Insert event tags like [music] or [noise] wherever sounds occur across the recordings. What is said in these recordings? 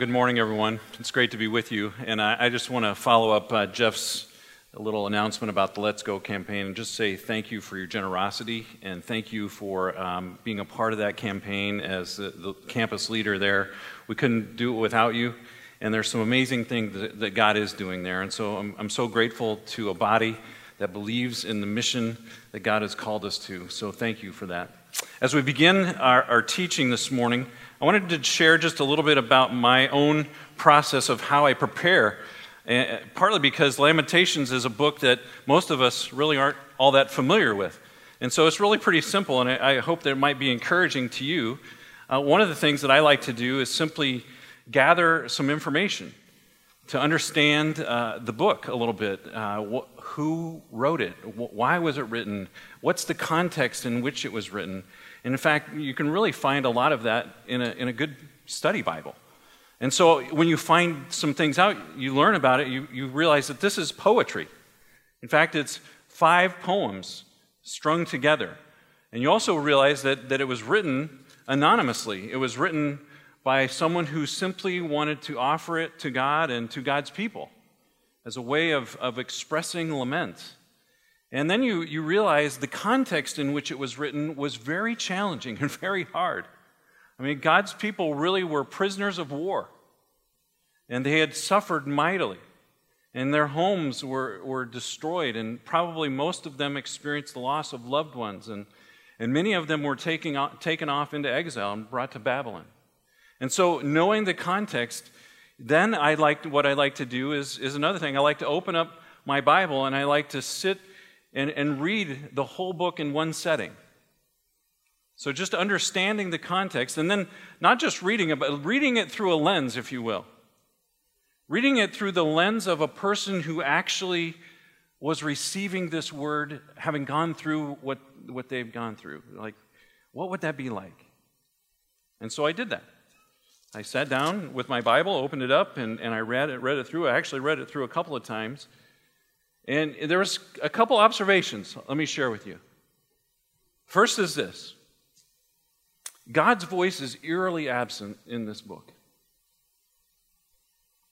Good morning, everyone. It's great to be with you. And I, I just want to follow up uh, Jeff's little announcement about the Let's Go campaign and just say thank you for your generosity and thank you for um, being a part of that campaign as the, the, campus leader there. We couldn't do it without you. And there's some amazing things that, that God is doing there. And so I'm, I'm so grateful to a body that believes in the mission that God has called us to. So thank you for that. As we begin our, our teaching this morning, I wanted to share just a little bit about my own process of how I prepare. Uh, partly because Lamentations is a book that most of us really aren't all that familiar with. And so it's really pretty simple, and I, I hope that it might be encouraging to you. Uh, one of the things that I like to do is simply gather some information to understand uh, the book a little bit. Uh, wh- who wrote it? Wh- why was it written? What's the context in which it was written? And in fact, you can really find a lot of that in a, in a good study Bible. And so when you find some things out, you learn about it, you, you realize that this is poetry. In fact, it's five poems strung together. And you also realize that, that it was written anonymously. It was written by someone who simply wanted to offer it to God and to God's people as a way of, of expressing lament. And then you, you realize the context in which it was written was very challenging and [laughs] very hard. I mean, God's people really were prisoners of war, and they had suffered mightily, and their homes were, were destroyed, and probably most of them experienced the loss of loved ones, and, and many of them were taking, taken off into exile and brought to Babylon. And so, knowing the context, then I like what I like to do is, is another thing. I like to open up my Bible and I like to sit and, and read the whole book in one setting. So, just understanding the context, and then not just reading it, but reading it through a lens, if you will. Reading it through the lens of a person who actually was receiving this word, having gone through what, what they've gone through. Like, what would that be like? And so I did that. I sat down with my Bible, opened it up, and, and I read it, read it through. I actually read it through a couple of times. And there was a couple observations let me share with you. First is this God's voice is eerily absent in this book.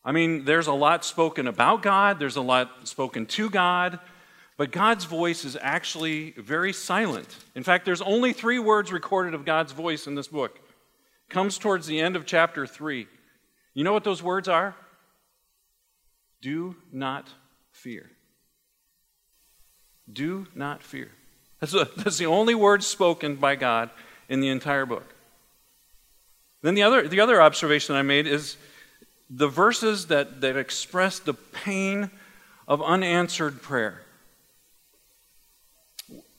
I mean, there's a lot spoken about God, there's a lot spoken to God, but God's voice is actually very silent. In fact, there's only three words recorded of God's voice in this book. Comes towards the end of chapter 3. You know what those words are? Do not fear. Do not fear. That's, [laughs] that's the only word spoken by God in the entire book. Then the other, the other observation I made is the verses that, that express the pain of unanswered prayer.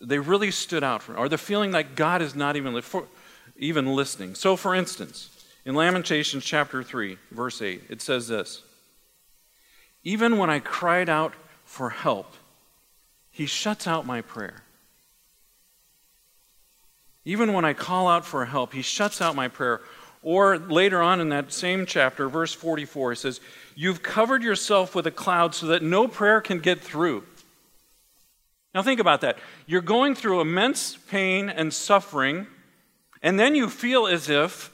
They really stood out for me, or the feeling that God is not even, for, even listening. So, for instance, in Lamentations chapter 3, verse 8, it says this Even when I cried out for help, he shuts out my prayer. Even when I call out for help, He shuts out my prayer. Or later on in that same chapter, verse 44, he says, You've covered yourself with a cloud so that no prayer can get through. Now think about that. You're going through immense pain and suffering, and then you feel as if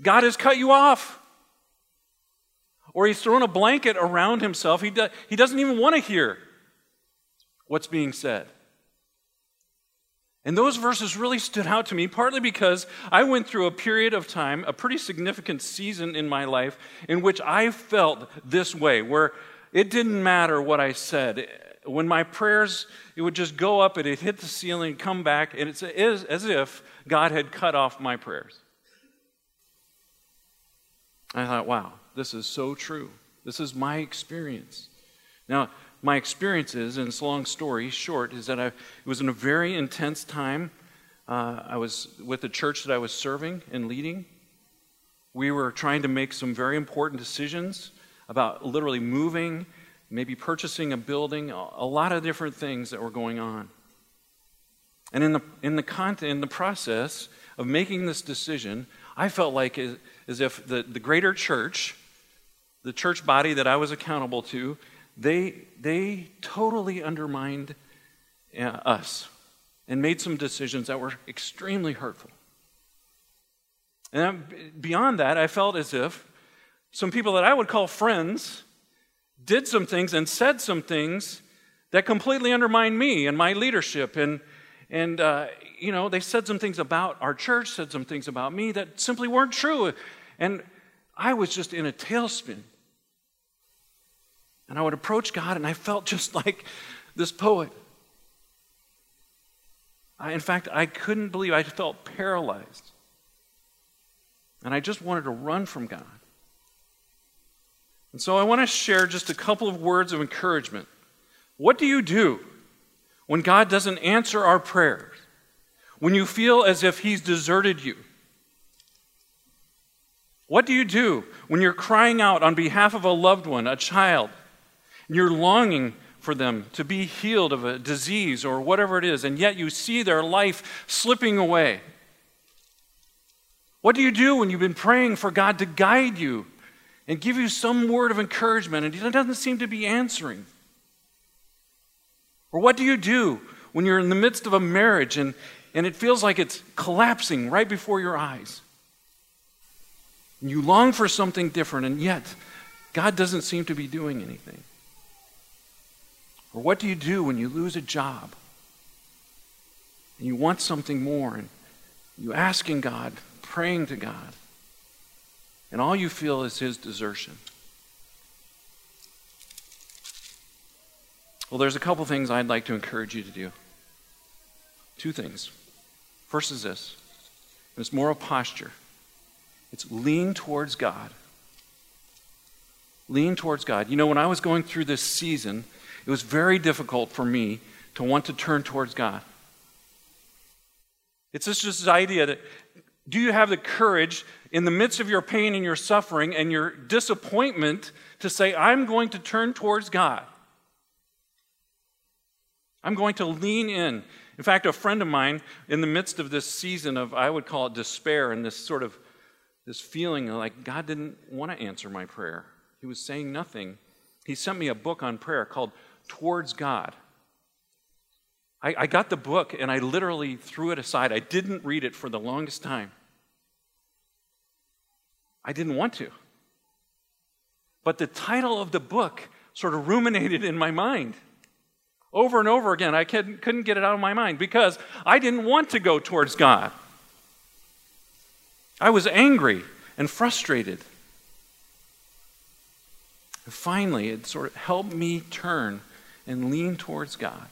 God has cut you off. Or he's thrown a blanket around himself. He, do, he doesn't even want to hear what's being said. And those verses really stood out to me, partly because I went through a period of time, a pretty significant season in my life, in which I felt this way, where it didn't matter what I said. When my prayers, it would just go up and it hit the ceiling, come back, and it's as if God had cut off my prayers. I thought, wow, this is so true. This is my experience. Now, my experiences, and it's a long story short, is that I, it was in a very intense time. Uh, I was with the church that I was serving and leading. We were trying to make some very important decisions about literally moving, maybe purchasing a building, a lot of different things that were going on. And in the, in the, content, in the process of making this decision, I felt like as if the, the greater church, the church body that I was accountable to, they, they totally undermined uh, us and made some decisions that were extremely hurtful. And beyond that, I felt as if some people that I would call friends did some things and said some things that completely undermined me and my leadership. And, and uh, you know, they said some things about our church, said some things about me that simply weren't true. And I was just in a tailspin. And I would approach God, and I felt just [laughs] like this poet. I, in fact, I couldn't believe I felt paralyzed. And I just wanted to run from God. And so I want to share just a couple of words of encouragement. What do you do when God doesn't answer our prayers? When you feel as if He's deserted you? What do you do when you're crying out on behalf of a loved one, a child, you're longing for them to be healed of a disease or whatever it is, and yet you see their life slipping away? What do you do when you've been praying for God to guide you and give you some word of encouragement and He doesn't seem to be answering? Or what do you do when you're in the midst of a marriage and, and it feels like it's collapsing right before your eyes? And you long for something different, and yet God doesn't seem to be doing anything. Or what do you do when you lose a job and you want something more and you asking God, praying to God, and all you feel is His desertion? Well, there's a couple things I'd like to encourage you to do. Two things. First is this and it's more a posture, it's lean towards God. Lean towards God. You know, when I was going through this season, it was very difficult for me to want to turn towards God. It's just this idea that do you have the courage in the midst of your pain and your suffering and your disappointment to say, I'm going to turn towards God? I'm going to lean in. In fact, a friend of mine, in the midst of this season of, I would call it despair and this sort of this feeling like God didn't want to answer my prayer, he was saying nothing. He sent me a book on prayer called towards God. I, I got the book and I literally threw it aside. I didn't read it for the longest time. I didn't want to. But the title of the book sort of ruminated in my mind over and over again. I couldn't get it out of my mind because I didn't want to go towards God. I was angry and frustrated. And finally, it sort of helped me turn and lean towards God.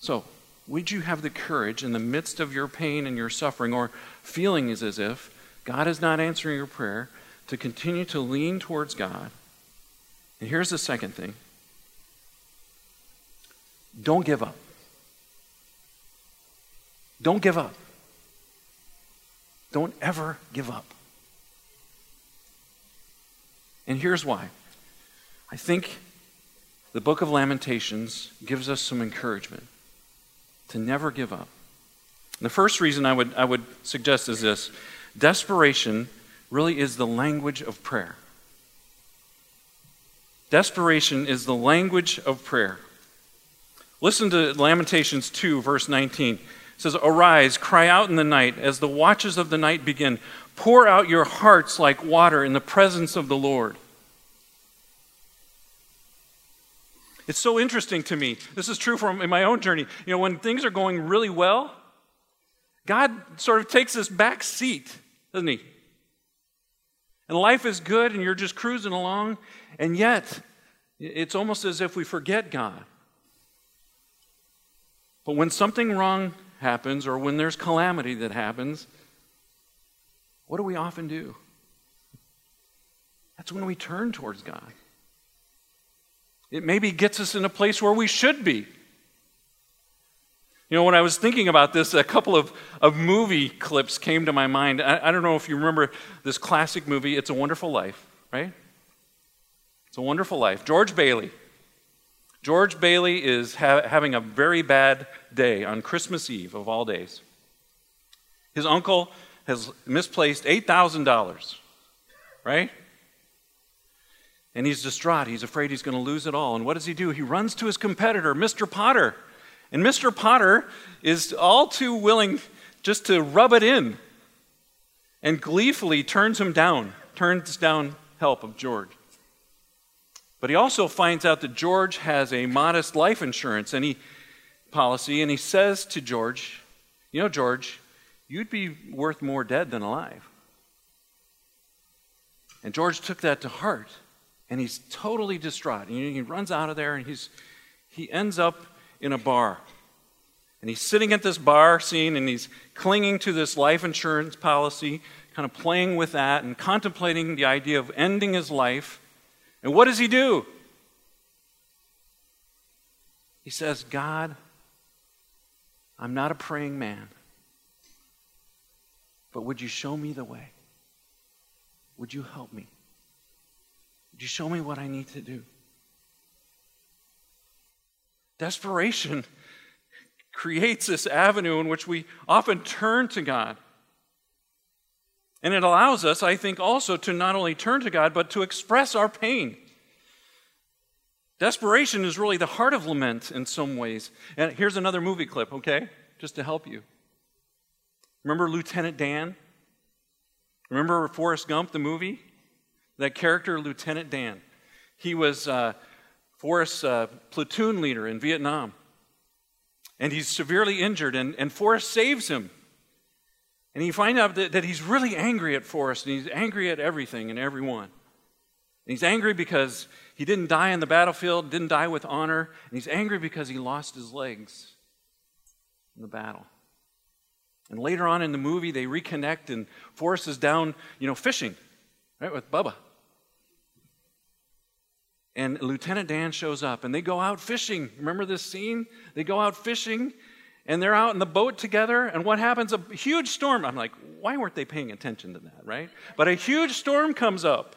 So, would you have the courage in the midst of your pain and your suffering, or feeling as if God is not answering your prayer, to continue to lean towards God? And here's the second thing don't give up. Don't give up. Don't ever give up. And here's why. I think the book of Lamentations gives us some encouragement to never give up. The first reason I would, I would suggest is this desperation really is the language of prayer. Desperation is the language of prayer. Listen to Lamentations 2, verse 19. It says, Arise, cry out in the night, as the watches of the night begin. Pour out your hearts like water in the presence of the Lord. It's so interesting to me. This is true from in my own journey. You know, when things are going really well, God sort of takes this back seat, doesn't he? And life is good and you're just cruising along, and yet it's almost as if we forget God. But when something wrong happens or when there's calamity that happens, what do we often do? That's when we turn towards God. It maybe gets us in a place where we should be. You know, when I was thinking about this, a couple of, of movie clips came to my mind. I, I don't know if you remember this classic movie, It's a Wonderful Life, right? It's a Wonderful Life. George Bailey. George Bailey is ha- having a very bad day on Christmas Eve, of all days. His uncle has misplaced $8,000, right? And he's distraught. He's afraid he's going to lose it all. And what does he do? He runs to his competitor, Mr. Potter. And Mr. Potter is all too willing just to rub it in and gleefully turns him down, turns down help of George. But he also finds out that George has a modest life insurance and he, policy, and he says to George, You know, George, you'd be worth more dead than alive. And George took that to heart, and he's totally distraught. And he runs out of there, and he's, he ends up in a bar. And he's sitting at this bar scene, and he's clinging to this life insurance policy, kind of playing with that, and contemplating the idea of ending his life. And what does he do? He says, God, I'm not a praying man, but would you show me the way? Would you help me? You show me what I need to do? Desperation creates this avenue in which we often turn to God. And it allows us, I think, also to not only turn to God, but to express our pain. Desperation is really the heart of lament in some ways. And here's another movie clip, okay? Just to help you. Remember Lieutenant Dan? Remember Forrest Gump, the movie? That character, Lieutenant Dan. He was uh, Forrest's uh, platoon leader in Vietnam. And he's severely injured, and, and Forrest saves him. And you find out that, that he's really angry at Forrest, and he's angry at everything and everyone. And he's angry because he didn't die in the battlefield, didn't die with honor, and he's angry because he lost his legs in the battle. And later on in the movie, they reconnect, and Forrest is down, you know, fishing, right, with Bubba. And Lieutenant Dan shows up, and they go out fishing. Remember this scene? They go out fishing, and they're out in the boat together, and what happens? A huge storm. I'm like, why weren't they paying attention to that, right? But a huge storm comes up.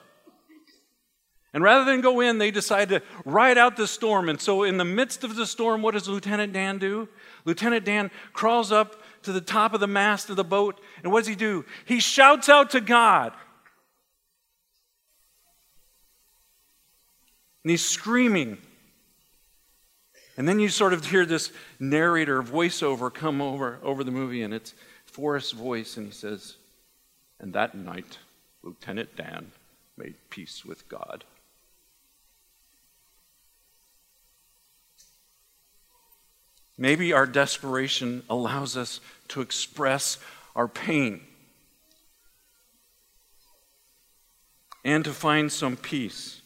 And rather than go in, they decide to ride out the storm. And so, in the midst of the storm, what does Lieutenant Dan do? Lieutenant Dan crawls up to the top of the mast of the boat, and what does he do? He shouts out to God. And he's screaming. And then you sort of hear this narrator voiceover come over over the movie, and it's Forrest's voice, and he says, And that night, Lieutenant Dan made peace with God. Maybe our desperation allows us to express our pain and to find some peace.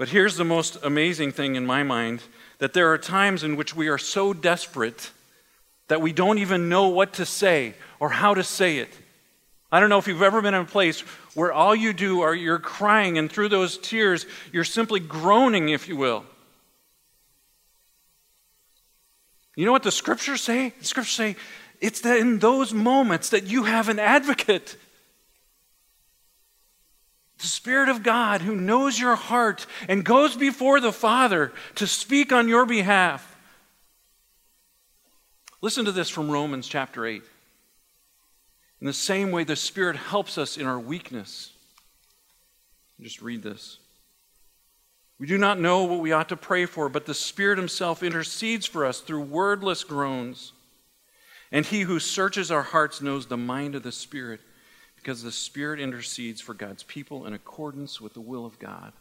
But here's the most amazing thing in my mind that there are times in which we are so desperate that we don't even know what to say or how to say it. I don't know if you've ever been in a place where all you do are you're crying, and through those tears, you're simply groaning, if you will. You know what the scriptures say? The scriptures say it's that in those moments that you have an advocate. The Spirit of God who knows your heart and goes before the Father to speak on your behalf. Listen to this from Romans chapter 8. In the same way, the Spirit helps us in our weakness. Just read this. We do not know what we ought to pray for, but the Spirit Himself intercedes for us through wordless groans. And He who searches our hearts knows the mind of the Spirit, because the Spirit intercedes for God's people in accordance with the will of God.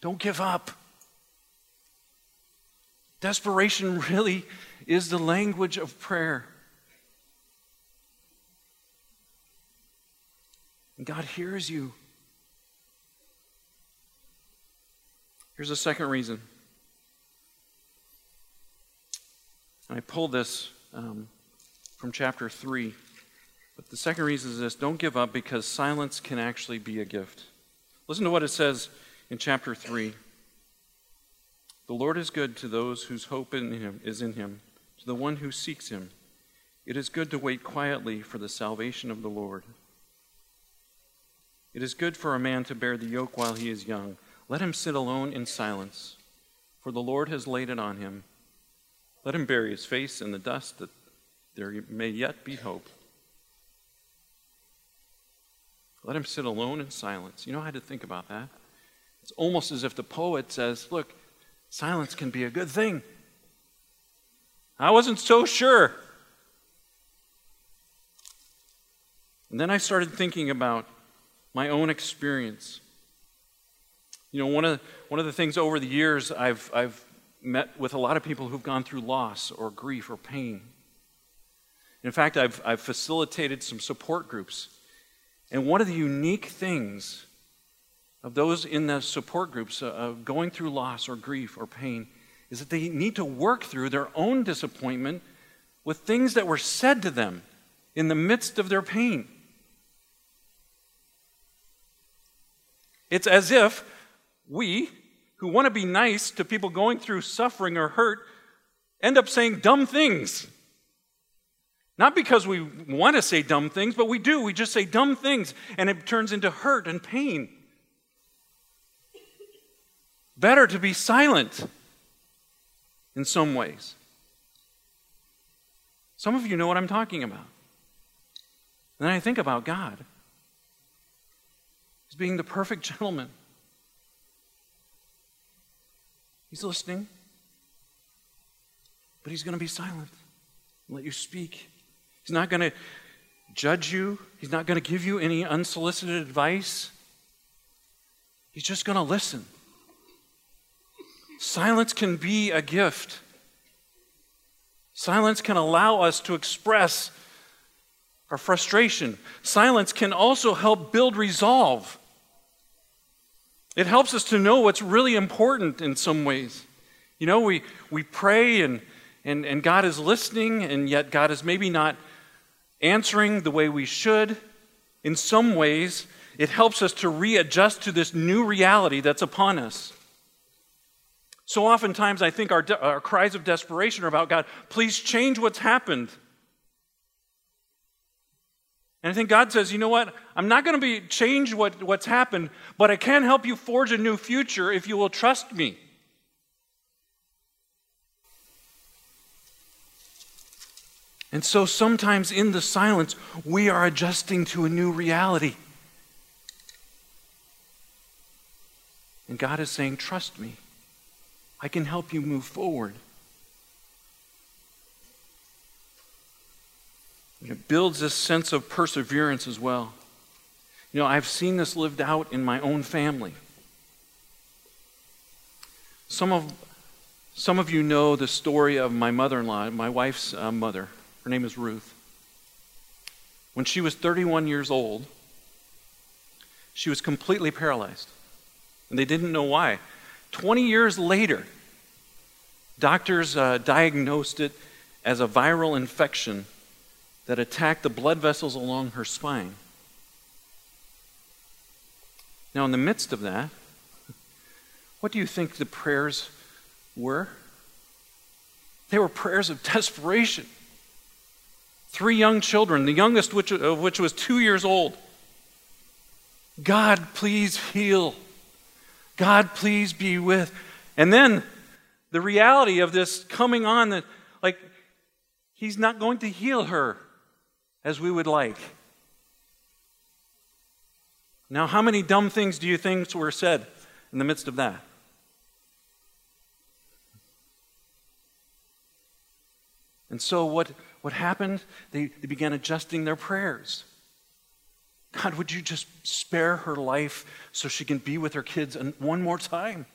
Don't give up. Desperation really is the language of prayer. And God hears you. Here's a second reason. And I pulled this um, from chapter 3. But the second reason is this don't give up because silence can actually be a gift. Listen to what it says in chapter 3. The Lord is good to those whose hope in him is in him, to the one who seeks him. It is good to wait quietly for the salvation of the Lord. It is good for a man to bear the yoke while he is young. Let him sit alone in silence, for the Lord has laid it on him. Let him bury his face in the dust, that there may yet be hope. Let him sit alone in silence. You know, I had to think about that. It's almost as if the poet says, Look, silence can be a good thing. I wasn't so sure. And then I started thinking about my own experience. You know, one of, one of the things over the years I've, I've met with a lot of people who've gone through loss or grief or pain. In fact, I've, I've facilitated some support groups. And one of the unique things of those in the support groups uh, going through loss or grief or pain is that they need to work through their own disappointment with things that were said to them in the midst of their pain. It's as if we, who want to be nice to people going through suffering or hurt, end up saying dumb things. Not because we want to say dumb things, but we do. We just say dumb things, and it turns into hurt and pain. Better to be silent in some ways. Some of you know what I'm talking about. And then I think about God as being the perfect gentleman. He's listening, but he's going to be silent and let you speak. He's not going to judge you, he's not going to give you any unsolicited advice. He's just going to listen. Silence can be a gift. Silence can allow us to express our frustration. Silence can also help build resolve. It helps us to know what's really important in some ways. You know, we, we pray and, and, and God is listening, and yet God is maybe not answering the way we should. In some ways, it helps us to readjust to this new reality that's upon us. So oftentimes, I think our, de- our cries of desperation are about God, please change what's happened. And I think God says, you know what? I'm not going to be change what, what's happened, but I can help you forge a new future if you will trust me. And so sometimes in the silence, we are adjusting to a new reality. And God is saying, trust me. I can help you move forward. It builds this sense of perseverance as well. You know, I've seen this lived out in my own family. Some of, some of you know the story of my mother in law, my wife's uh, mother. Her name is Ruth. When she was 31 years old, she was completely paralyzed. And they didn't know why. 20 years later, doctors uh, diagnosed it as a viral infection that attacked the blood vessels along her spine. Now, in the midst of that, what do you think the prayers were? They were prayers of desperation. Three young children, the youngest which, of which was two years old. God, please heal. God, please be with. And then the reality of this coming on that, like, He's not going to heal her as we would like. Now, how many dumb things do you think were said in the midst of that? And so, what, what happened? They, they began adjusting their prayers. God, would you just spare her life so she can be with her kids one more time?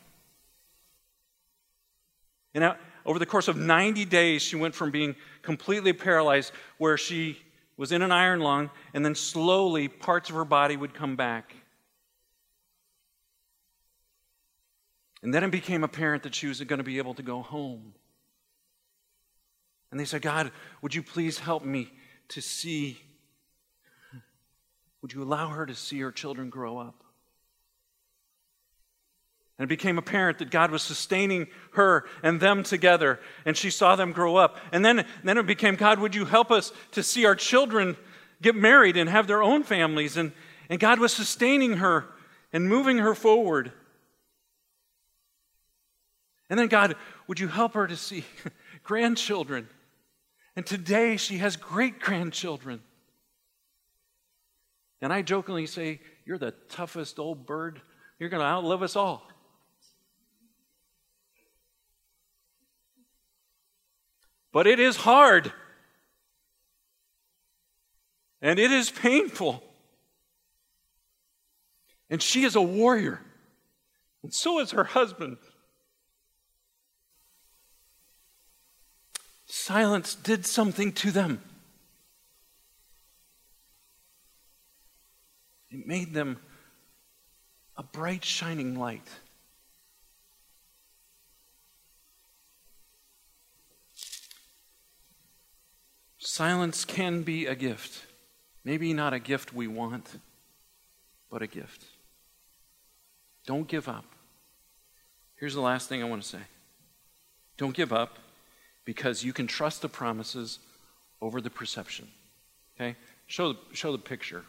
And over the course of 90 days, she went from being completely paralyzed, where she was in an iron lung, and then slowly parts of her body would come back. And then it became apparent that she was going to be able to go home. And they said, God, would you please help me to see would you allow her to see her children grow up? And it became apparent that God was sustaining her and them together, and she saw them grow up. And then, then it became, God, would you help us to see our children get married and have their own families? And, and God was sustaining her and moving her forward. And then, God, would you help her to see [laughs] grandchildren? And today she has great grandchildren. And I jokingly say, You're the toughest old bird. You're going to outlive us all. But it is hard. And it is painful. And she is a warrior. And so is her husband. Silence did something to them. It made them a bright, shining light. Silence can be a gift. Maybe not a gift we want, but a gift. Don't give up. Here's the last thing I want to say don't give up because you can trust the promises over the perception. Okay? Show the, show the picture.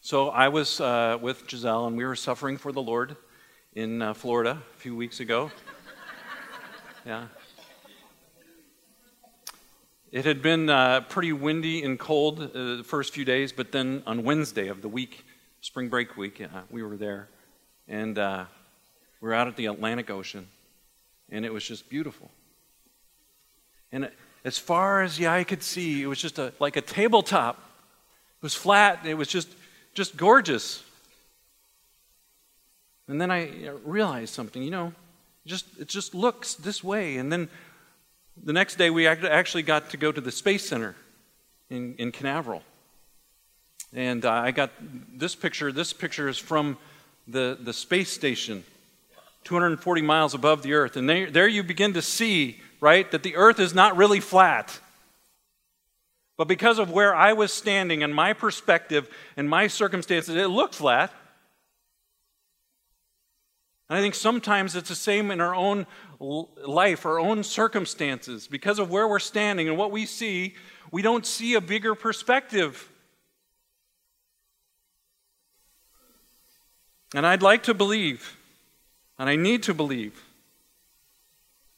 So I was uh, with Giselle, and we were suffering for the Lord in uh, Florida a few weeks ago. [laughs] yeah. It had been uh, pretty windy and cold uh, the first few days, but then on Wednesday of the week, spring break week, uh, we were there. And uh, we were out at the Atlantic Ocean, and it was just beautiful. And as far as the eye could see, it was just a, like a tabletop. It was flat, it was just just gorgeous. And then I realized something, you know, just it just looks this way. And then the next day we actually got to go to the Space Center in, in Canaveral. And uh, I got this picture. This picture is from the, the space station, 240 miles above the Earth. And there, there you begin to see, right, that the Earth is not really flat. But because of where I was standing and my perspective and my circumstances, it looked flat. And I think sometimes it's the same in our own life, our own circumstances. Because of where we're standing and what we see, we don't see a bigger perspective. And I'd like to believe, and I need to believe,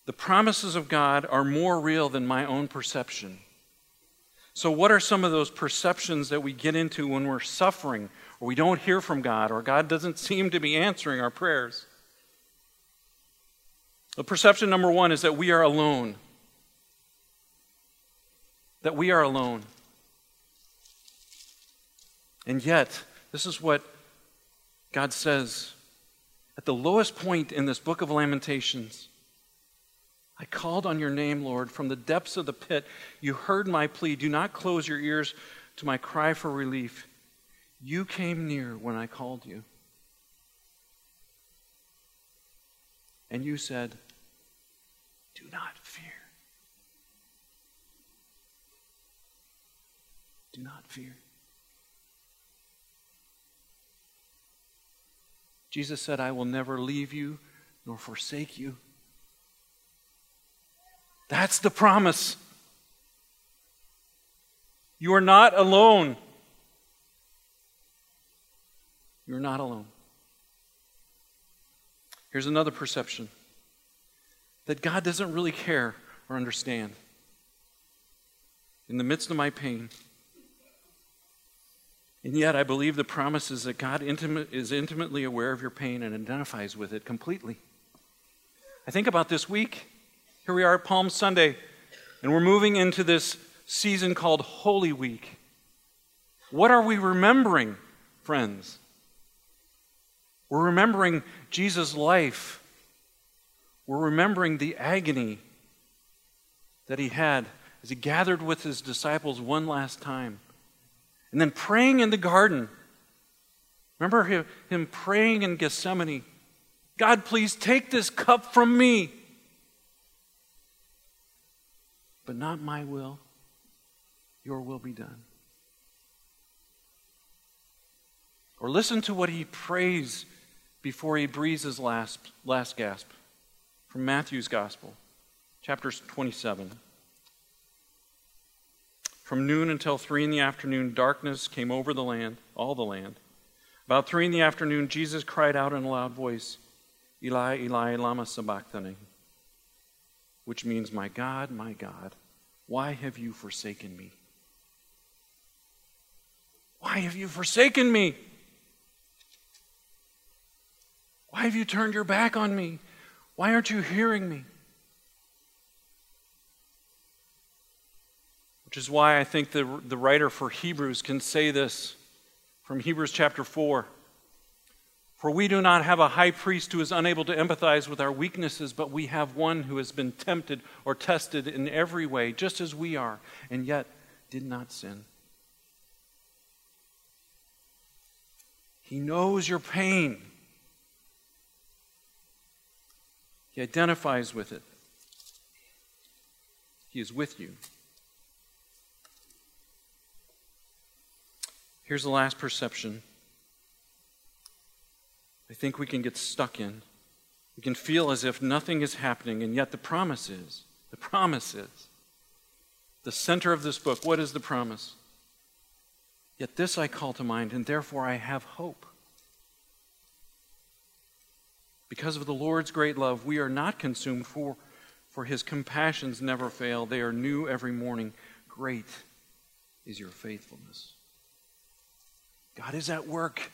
the promises of God are more real than my own perception. So, what are some of those perceptions that we get into when we're suffering, or we don't hear from God, or God doesn't [laughs] seem to be answering our prayers? The perception number one is that we are alone. That we are alone. And yet, this is what God says at the lowest point in this book of Lamentations. I called on your name, Lord, from the depths of the pit. You heard my plea. Do not close your ears to my cry for relief. You came near when I called you. And you said, Do not fear. Do not fear. Jesus said, I will never leave you nor forsake you. That's the promise. You are not alone. You're not alone. Here's another perception that God doesn't really care or understand. In the midst of my pain, and yet, I believe the promise is that God intimate, is intimately aware of your pain and identifies with it completely. I think about this week. Here we are at Palm Sunday, and we're moving into this season called Holy Week. What are we remembering, friends? We're remembering Jesus' life. We're remembering the agony that he had as he gathered with his disciples one last time. And then praying in the garden. Remember him, praying in Gethsemane God, please take this cup from me. But not my will, your will be done. Or listen to what he prays before he breathes his last, last gasp from Matthew's Gospel, chapter 27. From noon until three in the afternoon, darkness came over the land, all the land. About three in the afternoon, Jesus cried out in a loud voice, Eli, Eli, Lama Sabachthani which means, My God, my God, why have you forsaken me? Why have you forsaken me? Why have you turned your back on me? Why aren't you hearing me? Which is why I think the, the writer for Hebrews can say this from Hebrews chapter 4. For we do not have a high priest who is unable to empathize with our weaknesses, but we have one who has been tempted or tested in every way, just as we are, and yet did not sin. He knows your pain. He identifies with it. He is with you. Here's the last perception Think we can get stuck in. We can feel as if nothing is happening, and yet the promise is the promise is the center of this book. What is the promise? Yet this I call to mind, and therefore I have hope. Because of the Lord's great love, we are not consumed, for, for his compassions never fail. They are new every morning. Great is your faithfulness. God is at work.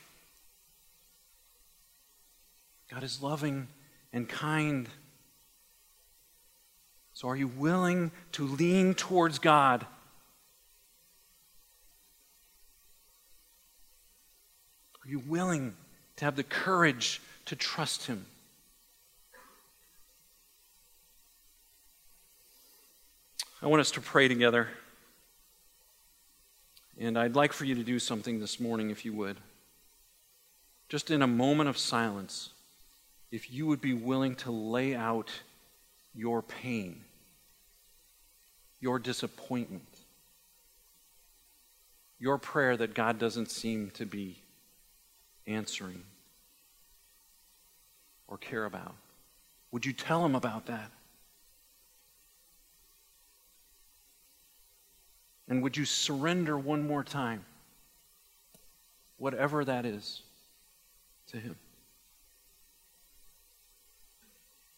God is loving and kind. So, are you willing to lean towards God? Are you willing to have the courage to trust Him? I want us to pray together. And I'd like for you to do something this morning, if you would. Just in a moment of silence, if you would be willing to lay out your pain, your disappointment, your prayer that God doesn't seem to be answering or care about. Would you tell him about that? And would you surrender one more time, whatever that is, to him?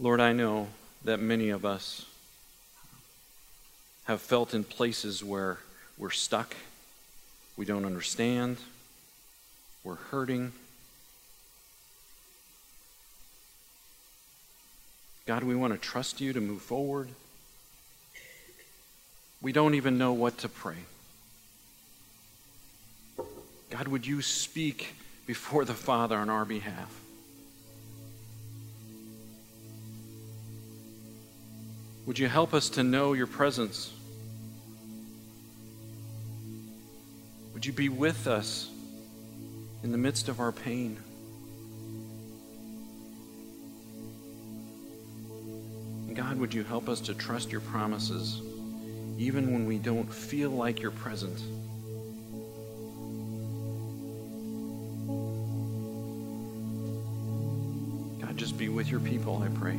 Lord, I know that many of us have felt in places where we're stuck, we don't understand, we're hurting. God, we want to trust you to move forward. We don't even know what to pray. God, would you speak before the Father on our behalf? Would you help us to know your presence? Would you be with us in the midst of our pain? God, would you help us to trust your promises even when we don't feel like you're present? God, just be with your people, I pray